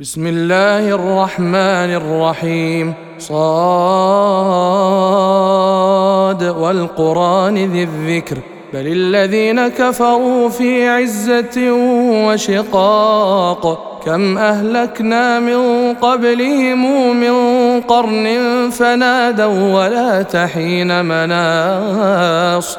بسم الله الرحمن الرحيم. صاد والقرآن ذي الذكر. بل الذين كفروا في عزة وشقاق. كم أهلكنا من قبلهم من قرن فنادوا ولا تحين مناص.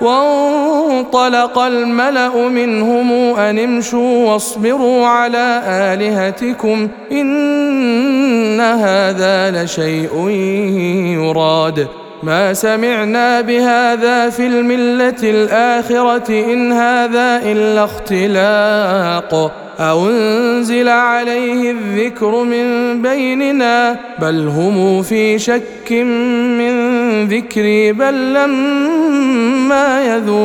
وانطلق الملأ منهم أن امشوا واصبروا على آلهتكم إن هذا لشيء يراد. ما سمعنا بهذا في الملة الآخرة إن هذا إلا اختلاق. أنزل عليه الذكر من بيننا بل هم في شك من ذكري بل لما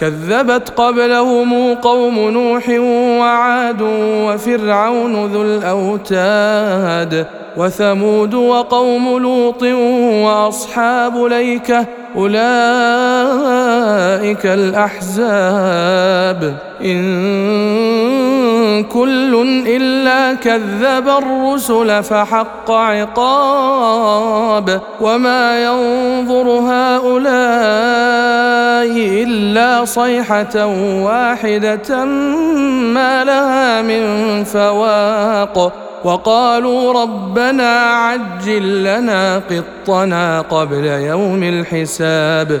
كذبت قبلهم قوم نوح وعاد وفرعون ذو الأوتاد وثمود وقوم لوط وأصحاب ليكة أولئك الأحزاب إن كل إلا كذب الرسل فحق عقاب وما ينظر هؤلاء إلا صيحة واحدة ما لها من فواق وقالوا ربنا عجل لنا قطنا قبل يوم الحساب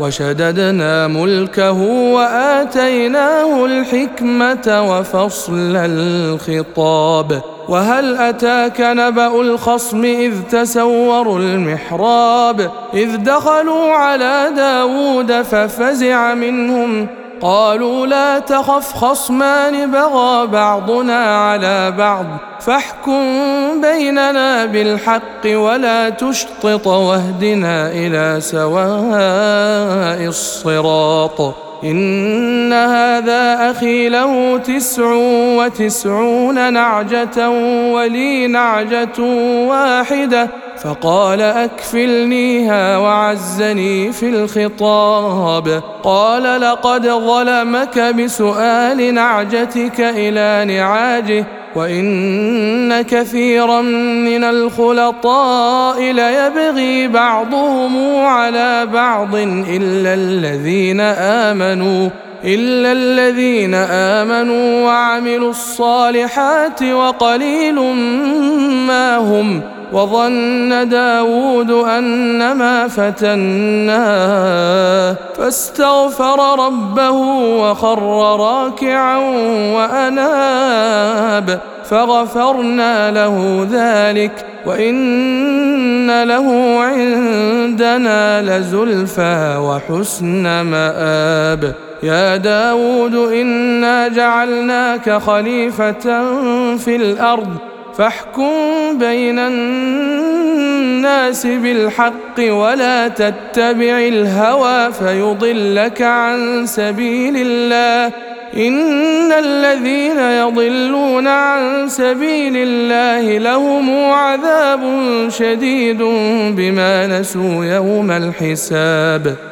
وشددنا ملكه وآتيناه الحكمة وفصل الخطاب. وهل أتاك نبأ الخصم إذ تسوروا المحراب؟ إذ دخلوا على داود ففزع منهم قالوا لا تخف خصمان بغى بعضنا على بعض. فاحكم بيننا بالحق ولا تشطط واهدنا إلى سواء الصراط. إن هذا أخي له تسع وتسعون نعجة ولي نعجة واحدة. فقال أكفلنيها وعزني في الخطاب. قال لقد ظلمك بسؤال نعجتك إلى نعاجه وإن كثيرا من الخلطاء ليبغي بعضهم على بعض إلا الذين آمنوا إلا الذين آمنوا وعملوا الصالحات وقليل ما هم. وظن داود أنما فتناه فاستغفر ربه وخر راكعا وأناب فغفرنا له ذلك وإن له عندنا لزلفى وحسن مآب. يا داود إنا جعلناك خليفة في الأرض فاحكم بين الناس بالحق ولا تتبع الهوى فيضلك عن سبيل الله. إن الذين يضلون عن سبيل الله لهم عذاب شديد بما نسوا يوم الحساب.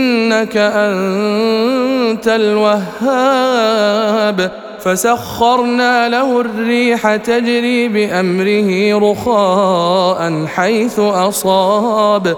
إنك أنت الوهاب. فسخرنا له الريح تجري بأمره رخاء حيث أصاب.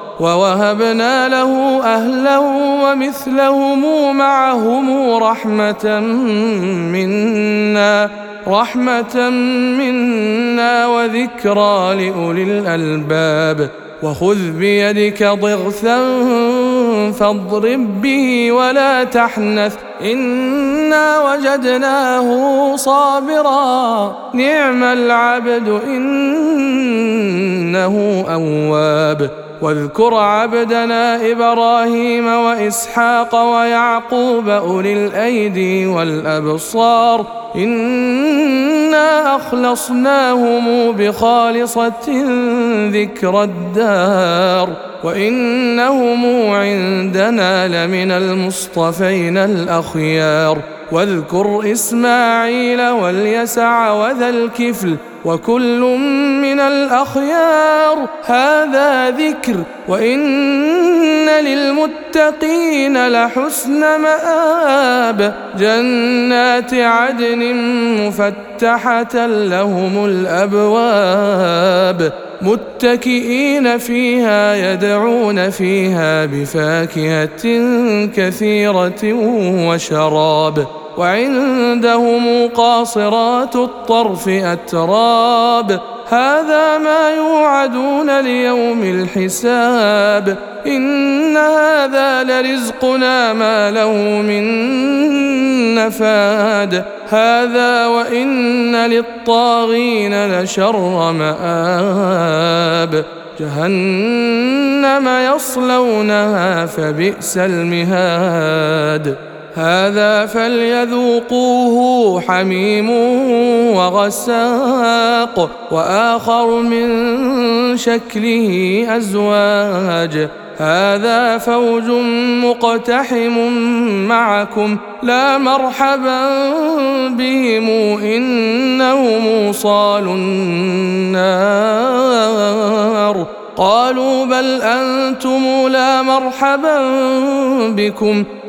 ووهبنا له أهله ومثلهم معهم رحمة منا رحمة منا وذكرى لأولي الألباب. وخذ بيدك ضغثا فاضرب به ولا تحنث إنا وجدناه صابرا. نعم العبد إنه أواب. واذكر عبدنا إبراهيم وإسحاق ويعقوب أولي الأيدي والأبصار. إنا أخلصناهم بخالصة ذكر الدار. وإنهم عندنا لمن المصطفين الأخيار. واذكر إسماعيل واليسع وذا الكفل. وكل من الأخيار هذا ذكر وإن للمتقين لحسن مآب جنات عدن مفتحة لهم الأبواب متكئين فيها يدعون فيها بفاكهة كثيرة وشراب وعندهم قاصرات الطرف أتراب هذا ما يوعدون ليوم الحساب إن هذا لرزقنا ما له من نفاد هذا وإن للطاغين لشر مآب جهنم يصلونها فبئس المهاد هذا فليذوقوه حميم وغساق وآخر من شكله أزواج. هذا فوج مقتحم معكم لا مرحبا بهم إنهم صالوا النار. قالوا بل أنتم لا مرحبا بكم.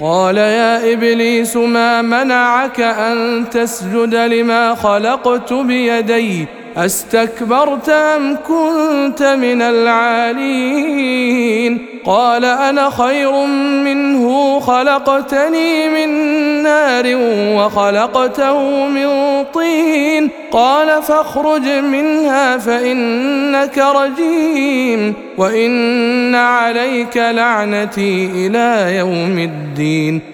قال يا إبليس ما منعك أن تسجد لما خلقت بيدي؟ أستكبرت أم كنت من العالين؟ قال أنا خير منه خلقتني من نار وخلقته من طين. قال فاخرج منها فإنك رجيم وإن عليك لعنتي إلى يوم الدين.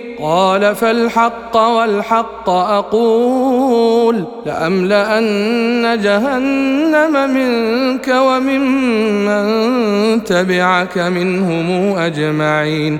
قال فالحق والحق أقول لأملأن جهنم منك وممن تبعك منهم أجمعين